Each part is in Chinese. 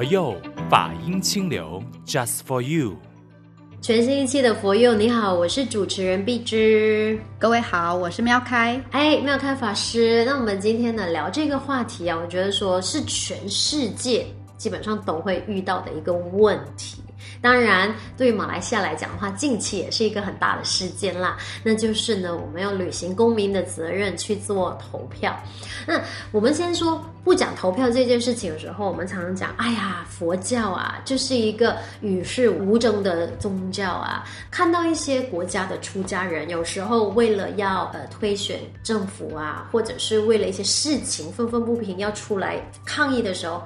佛佑法音清流，Just for you。全新一期的佛佑，你好，我是主持人碧芝。各位好，我是妙开。哎，妙开法师，那我们今天呢聊这个话题啊，我觉得说是全世界基本上都会遇到的一个问题。当然，对于马来西亚来讲的话，近期也是一个很大的事件啦。那就是呢，我们要履行公民的责任去做投票。那我们先说不讲投票这件事情的时候，我们常常讲，哎呀，佛教啊，就是一个与世无争的宗教啊。看到一些国家的出家人，有时候为了要呃推选政府啊，或者是为了一些事情愤愤不平要出来抗议的时候。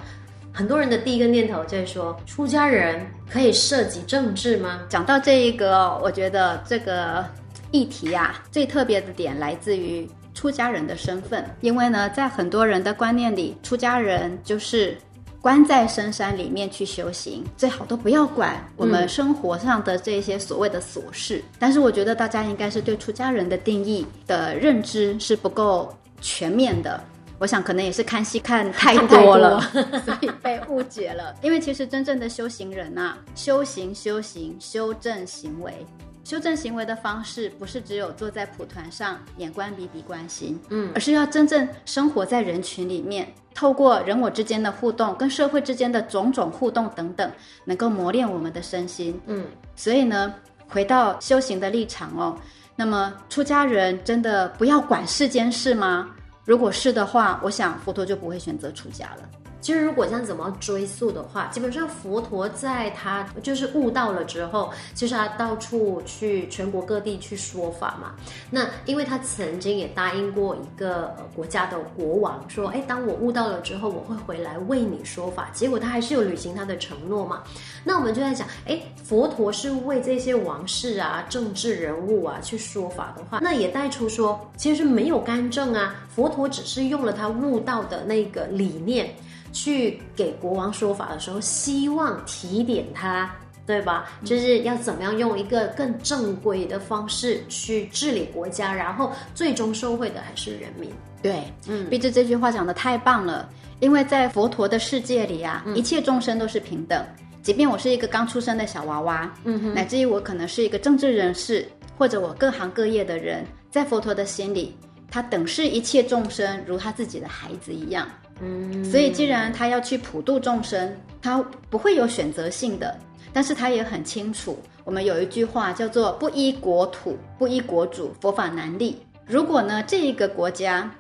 很多人的第一个念头就是说，出家人可以涉及政治吗？讲到这一个，我觉得这个议题啊，最特别的点来自于出家人的身份。因为呢，在很多人的观念里，出家人就是关在深山里面去修行，最好都不要管我们生活上的这些所谓的琐事。嗯。但是，我觉得大家应该是对出家人的定义的认知是不够全面的。我想可能也是看戏看太多了，所以被误解了。因为其实真正的修行人啊，修行、修行、修正行为，修正行为的方式不是只有坐在蒲团上眼观鼻鼻观心，嗯，而是要真正生活在人群里面，透过人我之间的互动，跟社会之间的种种互动等等，能够磨练我们的身心，嗯。所以呢，回到修行的立场哦，那么出家人真的不要管世间事吗？如果是的话，我想佛陀就不会选择出家了。其实，如果这样怎么追溯的话，基本上佛陀在他就是悟道了之后，其实他到处去全国各地去说法嘛。那因为他曾经也答应过一个国家的国王说：“哎，当我悟道了之后，我会回来为你说法。”结果他还是有履行他的承诺嘛。那我们就在讲，哎，佛陀是为这些王室啊、政治人物啊去说法的话，那也带出说，其实没有干政啊。佛陀只是用了他悟道的那个理念。去给国王说法的时候，希望提点他，对吧？就是要怎么样用一个更正规的方式去治理国家，然后最终受惠的还是人民。对，嗯，毕竟这句话讲的太棒了，因为在佛陀的世界里啊，嗯、一切众生都是平等，即便我是一个刚出生的小娃娃，嗯哼，乃至于我可能是一个政治人士，或者我各行各业的人，在佛陀的心里，他等视一切众生如他自己的孩子一样。嗯，所以既然他要去普度众生，他不会有选择性的，但是他也很清楚，我们有一句话叫做“不依国土，不依国主，佛法难立”。如果呢，这一个国家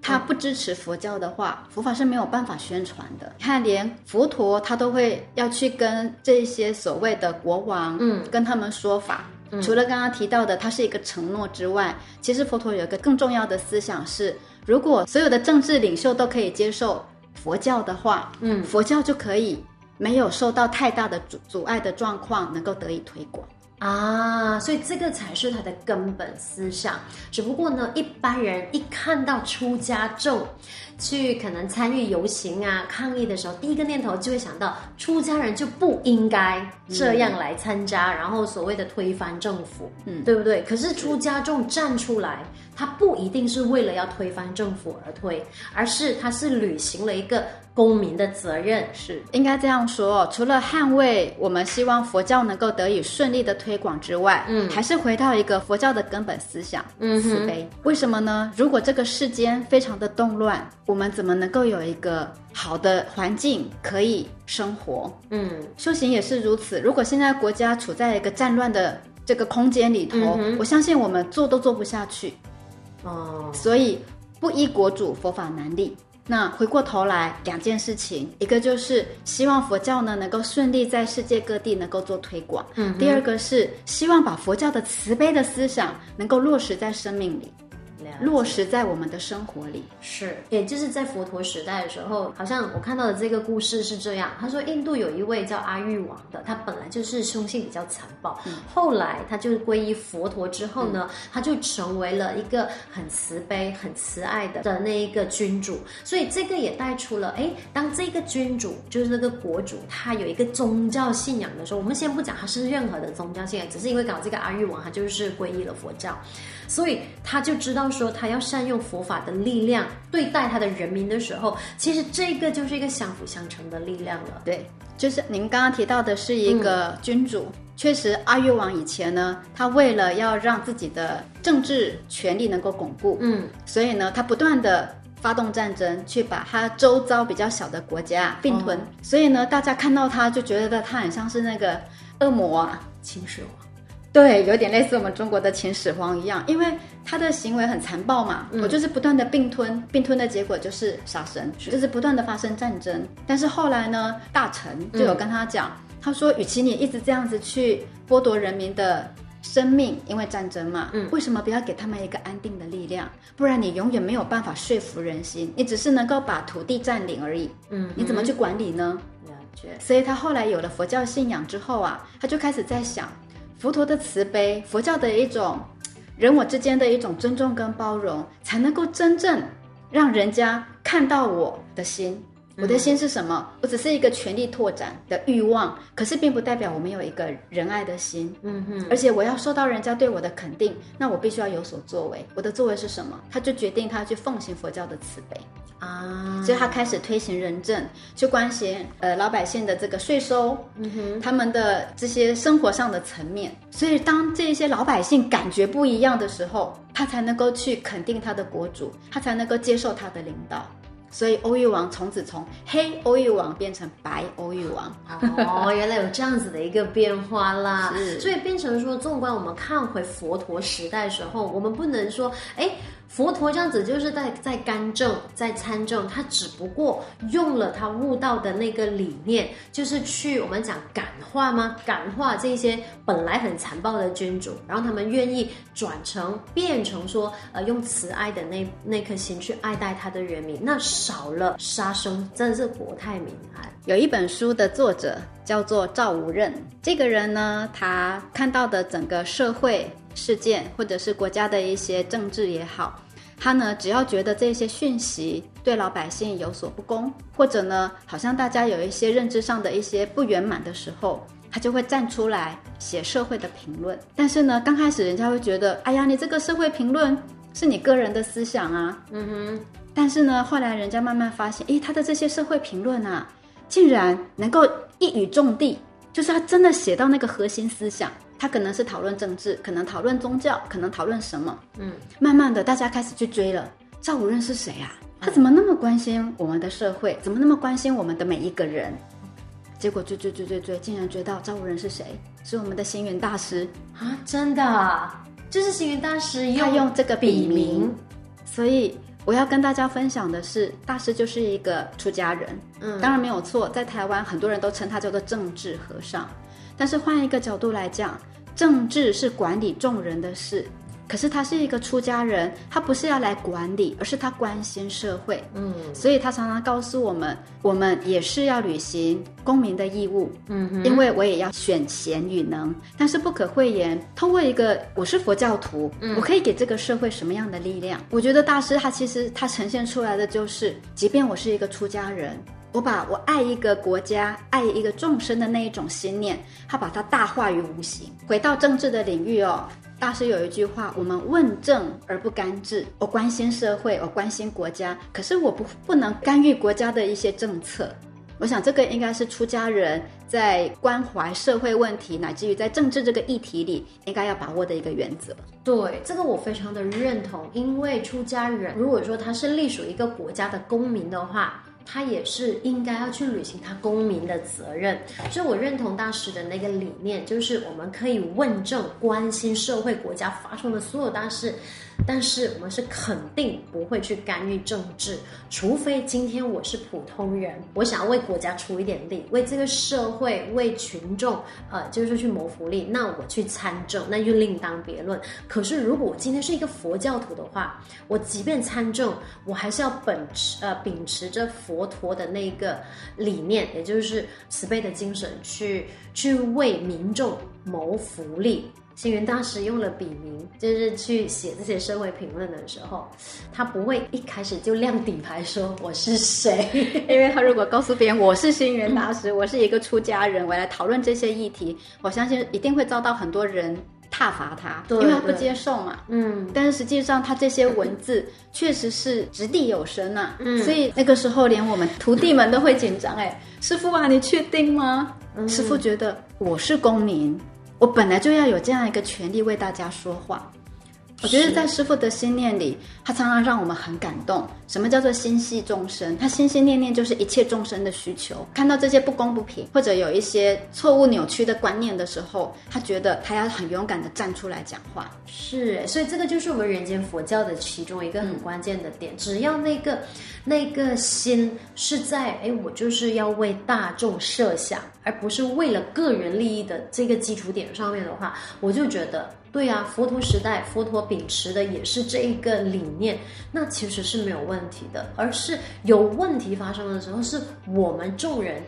他不支持佛教的话，佛法是没有办法宣传的。看，连佛陀他都会要去跟这些所谓的国王，嗯，跟他们说法。除了刚刚提到的，他是一个承诺之外，其实佛陀有一个更重要的思想是。如果所有的政治领袖都可以接受佛教的话，嗯，佛教就可以没有受到太大的阻阻碍的状况，能够得以推广啊。所以这个才是他的根本思想。只不过呢，一般人一看到出家众去可能参与游行啊、抗议的时候，第一个念头就会想到出家人就不应该这样来参加，嗯、然后所谓的推翻政府，嗯，对不对？可是出家众站出来。他不一定是为了要推翻政府而推，而是他是履行了一个公民的责任，是应该这样说。除了捍卫我们希望佛教能够得以顺利的推广之外，嗯，还是回到一个佛教的根本思想，嗯，慈悲。为什么呢？如果这个世间非常的动乱，我们怎么能够有一个好的环境可以生活？嗯，修行也是如此。如果现在国家处在一个战乱的这个空间里头，嗯，我相信我们做都做不下去。哦，所以不依国主，佛法难立。那回过头来，两件事情，一个就是希望佛教呢能够顺利在世界各地能够做推广，嗯，第二个是希望把佛教的慈悲的思想能够落实在生命里。落实在我们的生活里，是，也就是在佛陀时代的时候，好像我看到的这个故事是这样。他说，印度有一位叫阿育王的，他本来就是凶性比较残暴，嗯、后来他就皈依佛陀之后呢，嗯、他就成为了一个很慈悲、很慈爱的的那一个君主。所以这个也带出了，哎，当这个君主就是那个国主，他有一个宗教信仰的时候，我们先不讲他是任何的宗教信仰，只是因为搞这个阿育王，他就是皈依了佛教，所以他就知道。道说他要善用佛法的力量对待他的人民的时候，其实这个就是一个相辅相成的力量了。对，就是您刚刚提到的是一个君主，嗯、确实阿育王以前呢，他为了要让自己的政治权力能够巩固，嗯，所以呢，他不断的。发动战争去把他周遭比较小的国家并吞，哦、所以呢，大家看到他就觉得他很像是那个恶魔啊，秦始皇，对，有点类似我们中国的秦始皇一样，因为他的行为很残暴嘛，嗯、我就是不断的并吞，并吞的结果就是杀生，是就是不断的发生战争。但是后来呢，大臣就有跟他讲，嗯、他说，与其你一直这样子去剥夺人民的。生命因为战争嘛，嗯，为什么不要给他们一个安定的力量？不然你永远没有办法说服人心，你只是能够把土地占领而已，嗯，你怎么去管理呢？所以他后来有了佛教信仰之后啊，他就开始在想，佛陀的慈悲，佛教的一种人我之间的一种尊重跟包容，才能够真正让人家看到我的心。我的心是什么？我只是一个权力拓展的欲望，可是并不代表我没有一个仁爱的心。嗯哼，而且我要受到人家对我的肯定，那我必须要有所作为。我的作为是什么？他就决定他去奉行佛教的慈悲啊，所以他开始推行仁政，去关心呃老百姓的这个税收，嗯哼，他们的这些生活上的层面。所以当这些老百姓感觉不一样的时候，他才能够去肯定他的国主，他才能够接受他的领导。所以欧玉王从此从黑欧玉王变成白欧玉王。哦，原来有这样子的一个变化啦。所以变成说，纵观我们看回佛陀时代的时候，我们不能说，哎。佛陀这样子就是在在干政，在参政，他只不过用了他悟道的那个理念，就是去我们讲感化吗？感化这些本来很残暴的君主，然后他们愿意转成变成说，呃，用慈爱的那那颗心去爱戴他的人民，那少了杀生，真的是国泰民安。有一本书的作者叫做赵无任，这个人呢，他看到的整个社会事件，或者是国家的一些政治也好。他呢，只要觉得这些讯息对老百姓有所不公，或者呢，好像大家有一些认知上的一些不圆满的时候，他就会站出来写社会的评论。但是呢，刚开始人家会觉得，哎呀，你这个社会评论是你个人的思想啊，嗯哼。但是呢，后来人家慢慢发现，诶，他的这些社会评论啊，竟然能够一语中的，就是他真的写到那个核心思想。他可能是讨论政治，可能讨论宗教，可能讨论什么。嗯，慢慢的大家开始去追了。赵无任是谁啊？他怎么那么关心我们的社会？怎么那么关心我们的每一个人？结果追追追追追，竟然追到赵无任是谁？是我们的星云大师啊！真的，就是星云大师用他用这个笔名。所以我要跟大家分享的是，大师就是一个出家人。嗯，当然没有错，在台湾很多人都称他叫做政治和尚。但是换一个角度来讲，政治是管理众人的事，可是他是一个出家人，他不是要来管理，而是他关心社会。嗯，所以他常常告诉我们，我们也是要履行公民的义务。嗯哼，因为我也要选贤与能，但是不可讳言。通过一个我是佛教徒，嗯，我可以给这个社会什么样的力量？我觉得大师他其实他呈现出来的就是，即便我是一个出家人。我把我爱一个国家、爱一个众生的那一种心念，他把它大化于无形。回到政治的领域哦，大师有一句话：我们问政而不干治。我关心社会，我关心国家，可是我不不能干预国家的一些政策。我想这个应该是出家人在关怀社会问题，乃至于在政治这个议题里，应该要把握的一个原则。对，这个我非常的认同，因为出家人如果说他是隶属一个国家的公民的话。他也是应该要去履行他公民的责任，所以我认同大师的那个理念，就是我们可以问政、关心社会、国家发生的所有大事。但是我们是肯定不会去干预政治，除非今天我是普通人，我想要为国家出一点力，为这个社会、为群众，呃，就是去谋福利，那我去参政，那就另当别论。可是如果我今天是一个佛教徒的话，我即便参政，我还是要本持呃秉持着佛陀的那个理念，也就是慈悲的精神，去去为民众谋福利。星云大师用了笔名，就是去写这些社会评论的时候，他不会一开始就亮底牌说我是谁，因为他如果告诉别人我是星云大师，我是一个出家人，我来讨论这些议题，我相信一定会遭到很多人挞伐他，对因为他不接受嘛。嗯，但是实际上，他这些文字确实是掷地有声呐。嗯，所以那个时候，连我们徒弟们都会紧张。哎，师傅啊，你确定吗？嗯，师傅觉得我是公民，我本来就要有这样一个权利为大家说话。我觉得在师傅的心念里，他常常让我们很感动。什么叫做心系众生？他心心念念就是一切众生的需求。看到这些不公不平，或者有一些错误扭曲的观念的时候，他觉得他要很勇敢的站出来讲话。是，所以这个就是我们人间佛教的其中一个很关键的点。只要那个那个心是在，哎，我就是要为大众设想，而不是为了个人利益的这个基础点上面的话，我就觉得。对啊，佛陀时代，佛陀秉持的也是这一个理念，那其实是没有问题的。而是有问题发生的时候，是我们众人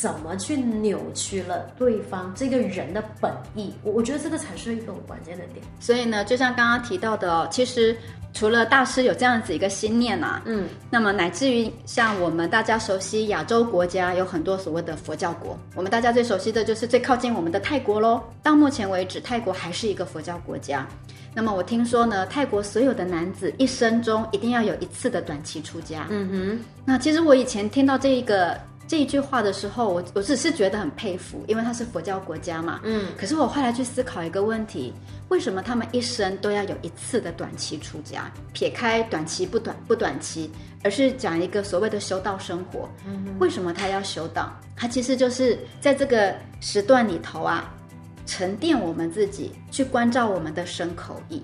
怎么去扭曲了对方这个人的本意。我我觉得这个才是一个关键的点。所以呢，就像刚刚提到的哦，其实。除了大师有这样子一个心念啊，嗯，那么乃至于像我们大家熟悉亚洲国家有很多所谓的佛教国，我们大家最熟悉的就是最靠近我们的泰国喽。到目前为止，泰国还是一个佛教国家。那么我听说呢，泰国所有的男子一生中一定要有一次的短期出家。嗯哼，那其实我以前听到这一个。这一句话的时候，我我只是觉得很佩服，因为他是佛教国家嘛。嗯。可是我后来去思考一个问题：为什么他们一生都要有一次的短期出家？撇开短期不短不短期，而是讲一个所谓的修道生活。嗯。为什么他要修道？他其实就是在这个时段里头啊，沉淀我们自己，去关照我们的身口意。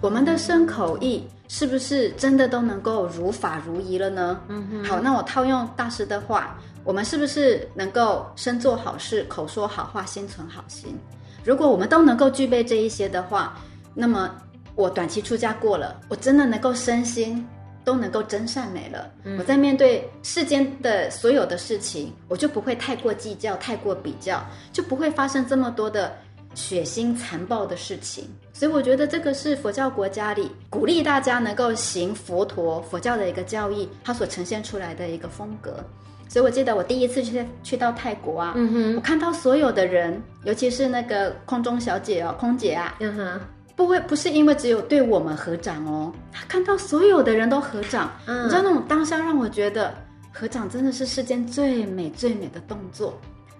我们的身口意是不是真的都能够如法如仪了呢？嗯哼。好，那我套用大师的话。我们是不是能够身做好事、口说好话、心存好心？如果我们都能够具备这一些的话，那么我短期出家过了，我真的能够身心都能够真善美了。嗯。我在面对世间的所有的事情，我就不会太过计较、太过比较，就不会发生这么多的血腥残暴的事情。所以我觉得这个是佛教国家里鼓励大家能够行佛陀佛教的一个教义，它所呈现出来的一个风格。所以，我记得我第一次去去到泰国啊，嗯哼，我看到所有的人，尤其是那个空中小姐哦，空姐啊，嗯哼，不会不是因为只有对我们合掌哦，看到所有的人都合掌，嗯，你知道那种当下让我觉得合掌真的是世间最美最美的动作，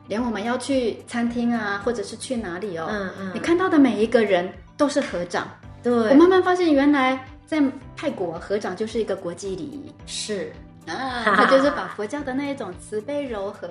连我们要去餐厅啊，或者是去哪里哦，嗯嗯，你看到的每一个人都是合掌，对，我慢慢发现原来在泰国合掌就是一个国际礼仪，是。啊，他就是把佛教的那一种慈悲柔和、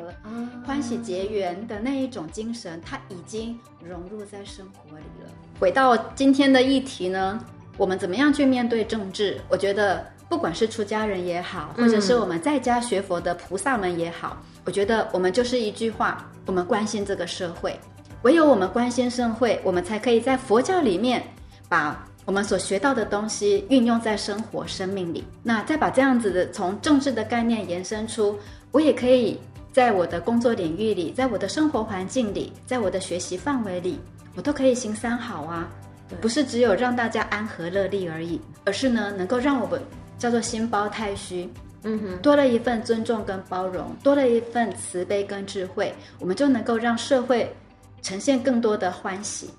欢喜结缘的那一种精神，他已经融入在生活里了。回到今天的议题呢，我们怎么样去面对政治？我觉得，不管是出家人也好，或者是我们在家学佛的菩萨们也好，我觉得我们就是一句话：我们关心这个社会。唯有我们关心社会，我们才可以在佛教里面把。我们所学到的东西运用在生活、生命里，那再把这样子的从政治的概念延伸出，我也可以在我的工作领域里，在我的生活环境里，在我的学习范围里，我都可以行三好啊，不是只有让大家安和乐利而已，而是呢，能够让我们叫做心包太虚，嗯哼，多了一份尊重跟包容，多了一份慈悲跟智慧，我们就能够让社会呈现更多的欢喜，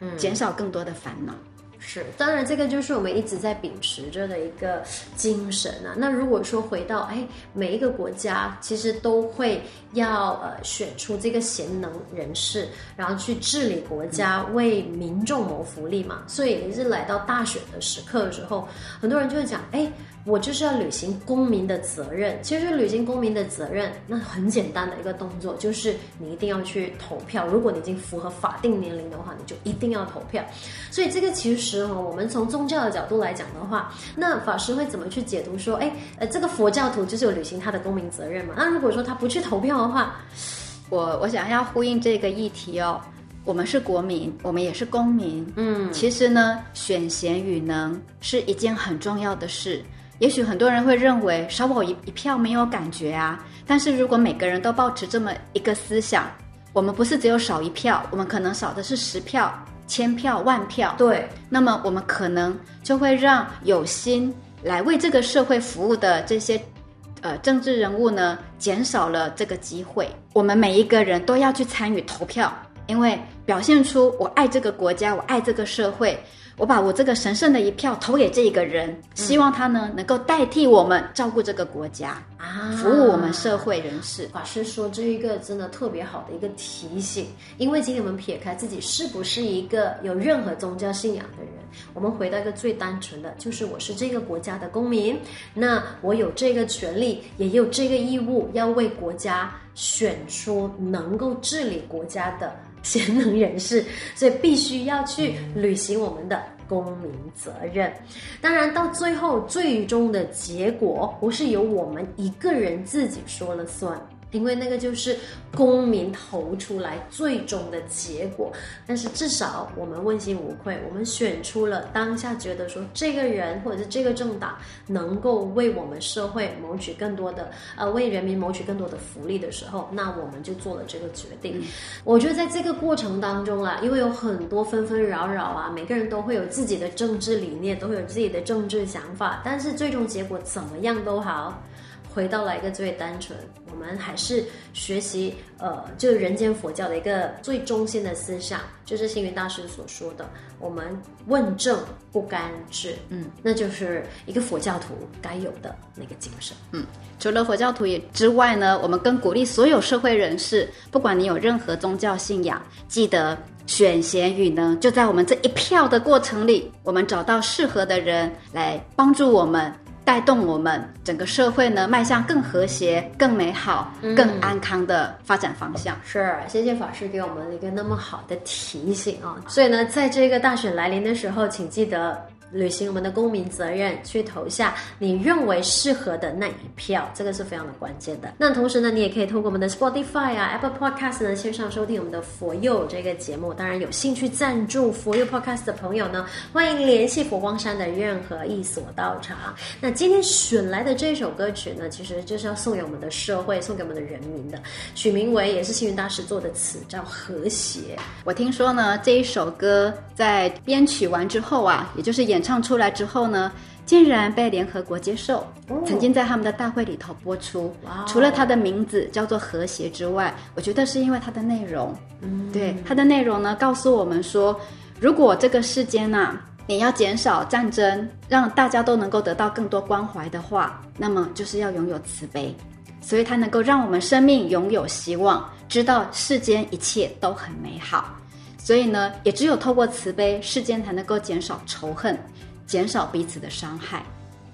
嗯，减少更多的烦恼。是，当然这个就是我们一直在秉持着的一个精神啊。那如果说回到哎，每一个国家其实都会要呃选出这个贤能人士，然后去治理国家，为民众谋福利嘛。所以也是来到大选的时刻的时候，很多人就会讲哎。我就是要履行公民的责任。其实履行公民的责任，那很简单的一个动作，就是你一定要去投票。如果你已经符合法定年龄的话，你就一定要投票。所以这个其实哦，我们从宗教的角度来讲的话，那法师会怎么去解读说，哎，呃，这个佛教徒就是有履行他的公民责任嘛？那如果说他不去投票的话，我我想要呼应这个议题哦。我们是国民，我们也是公民。嗯，其实呢，选贤与能是一件很重要的事。也许很多人会认为少我一一票没有感觉啊，但是如果每个人都抱持这么一个思想，我们不是只有少一票，我们可能少的是十票、千票、万票。对，那么我们可能就会让有心来为这个社会服务的这些呃政治人物呢，减少了这个机会。我们每一个人都要去参与投票，因为表现出我爱这个国家，我爱这个社会。我把我这个神圣的一票投给这一个人，希望他呢能够代替我们照顾这个国家啊，服务我们社会人士。法师说这一个真的特别好的一个提醒，因为今天我们撇开自己是不是一个有任何宗教信仰的人，我们回到一个最单纯的，就是我是这个国家的公民，那我有这个权利，也有这个义务，要为国家选出能够治理国家的。贤能人士，所以必须要去履行我们的公民责任。当然，到最后最终的结果，不是由我们一个人自己说了算。因为那个就是公民投出来最终的结果，但是至少我们问心无愧，我们选出了当下觉得说这个人或者是这个政党能够为我们社会谋取更多的呃为人民谋取更多的福利的时候，那我们就做了这个决定。嗯、我觉得在这个过程当中啊，因为有很多纷纷扰扰啊，每个人都会有自己的政治理念，都会有自己的政治想法，但是最终结果怎么样都好。回到了一个最单纯，我们还是学习，呃，就人间佛教的一个最中心的思想，就是星云大师所说的，我们问政不干治，嗯，那就是一个佛教徒该有的那个精神。嗯，除了佛教徒也之外呢，我们更鼓励所有社会人士，不管你有任何宗教信仰，记得选贤与能，就在我们这一票的过程里，我们找到适合的人来帮助我们。带动我们整个社会呢，迈向更和谐、更美好、更安康的发展方向。嗯、是，谢谢法师给我们一个那么好的提醒啊！所以呢，在这个大选来临的时候，请记得。履行我们的公民责任，去投下你认为适合的那一票，这个是非常的关键的。那同时呢，你也可以通过我们的 Spotify 啊、Apple Podcast 呢线上收听我们的佛佑这个节目。当然，有兴趣赞助佛佑 Podcast 的朋友呢，欢迎联系佛光山的任何一所道场。那今天选来的这首歌曲呢，其实就是要送给我们的社会，送给我们的人民的，取名为也是星云大师做的词，叫《和谐》。我听说呢，这一首歌在编曲完之后啊，也就是演。演唱出来之后呢，竟然被联合国接受，哦、曾经在他们的大会里头播出。哇除了它的名字叫做和谐之外，我觉得是因为它的内容。嗯，对，它的内容呢，告诉我们说，如果这个世间呐、啊，你要减少战争，让大家都能够得到更多关怀的话，那么就是要拥有慈悲，所以它能够让我们生命拥有希望，知道世间一切都很美好。所以呢，也只有透过慈悲，世间才能够减少仇恨，减少彼此的伤害。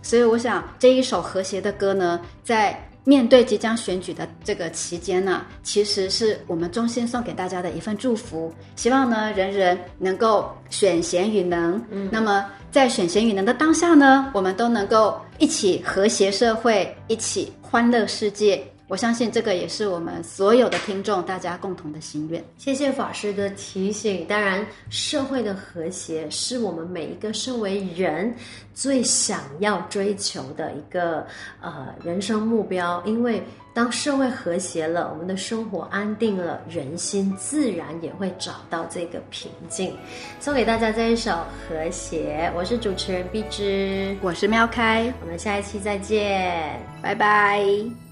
所以，我想这一首和谐的歌呢，在面对即将选举的这个期间呢，其实是我们衷心送给大家的一份祝福。希望呢，人人能够选贤与能。嗯，那么在选贤与能的当下呢，我们都能够一起和谐社会，一起欢乐世界。我相信这个也是我们所有的听众大家共同的心愿。谢谢法师的提醒。当然，社会的和谐是我们每一个身为人最想要追求的一个呃人生目标。因为当社会和谐了，我们的生活安定了，人心自然也会找到这个平静。送给大家这一首《和谐》，我是主持人碧枝，我是喵开，我们下一期再见，拜拜。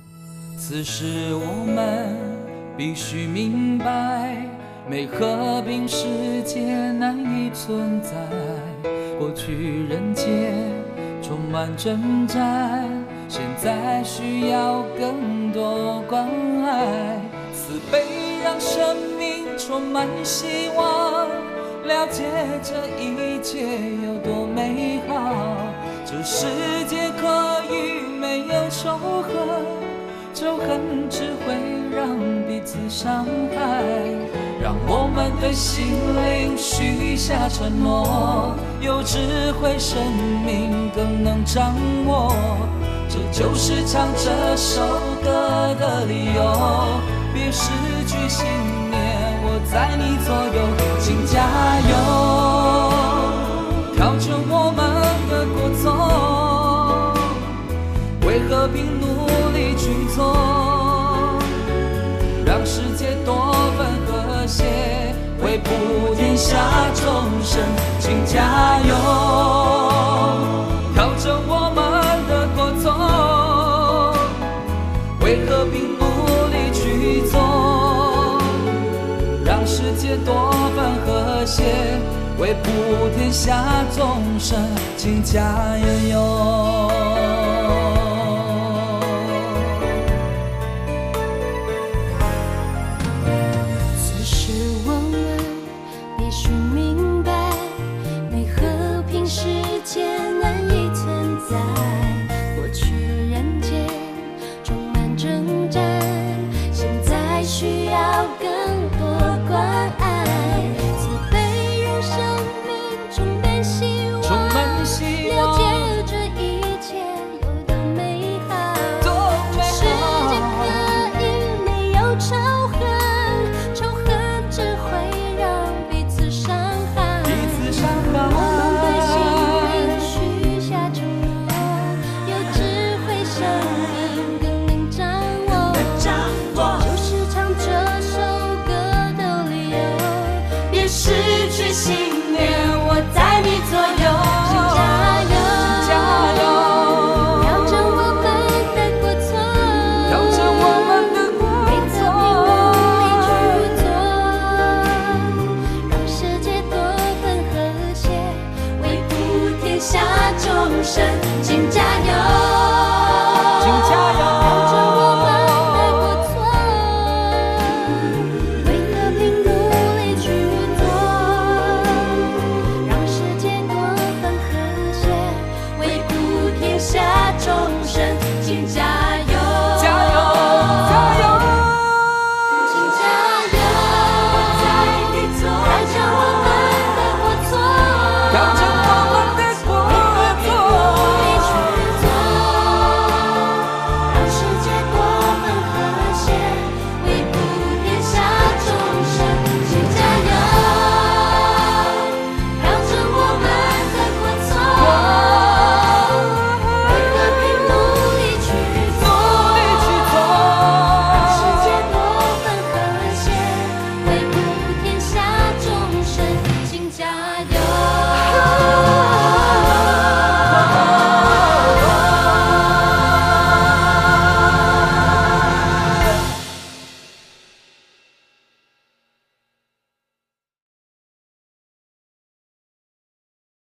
此时我们必须明白，没和平世界难以存在。过去人间充满征战，现在需要更多关爱。慈悲让生命充满希望，了解这一切仇恨只会让彼此伤害，让我们对心灵许下承诺，有智慧，生命更能掌握。这就是唱这首歌的理由。别失去信念，我在你左右，请加油，调整我们的过错，为和平努力。去做，让世界多份和谐，为普天下众生，请加油，调整我们的过错，为和平努力去做，让世界多份。和谐，为普天下众生请加油。更多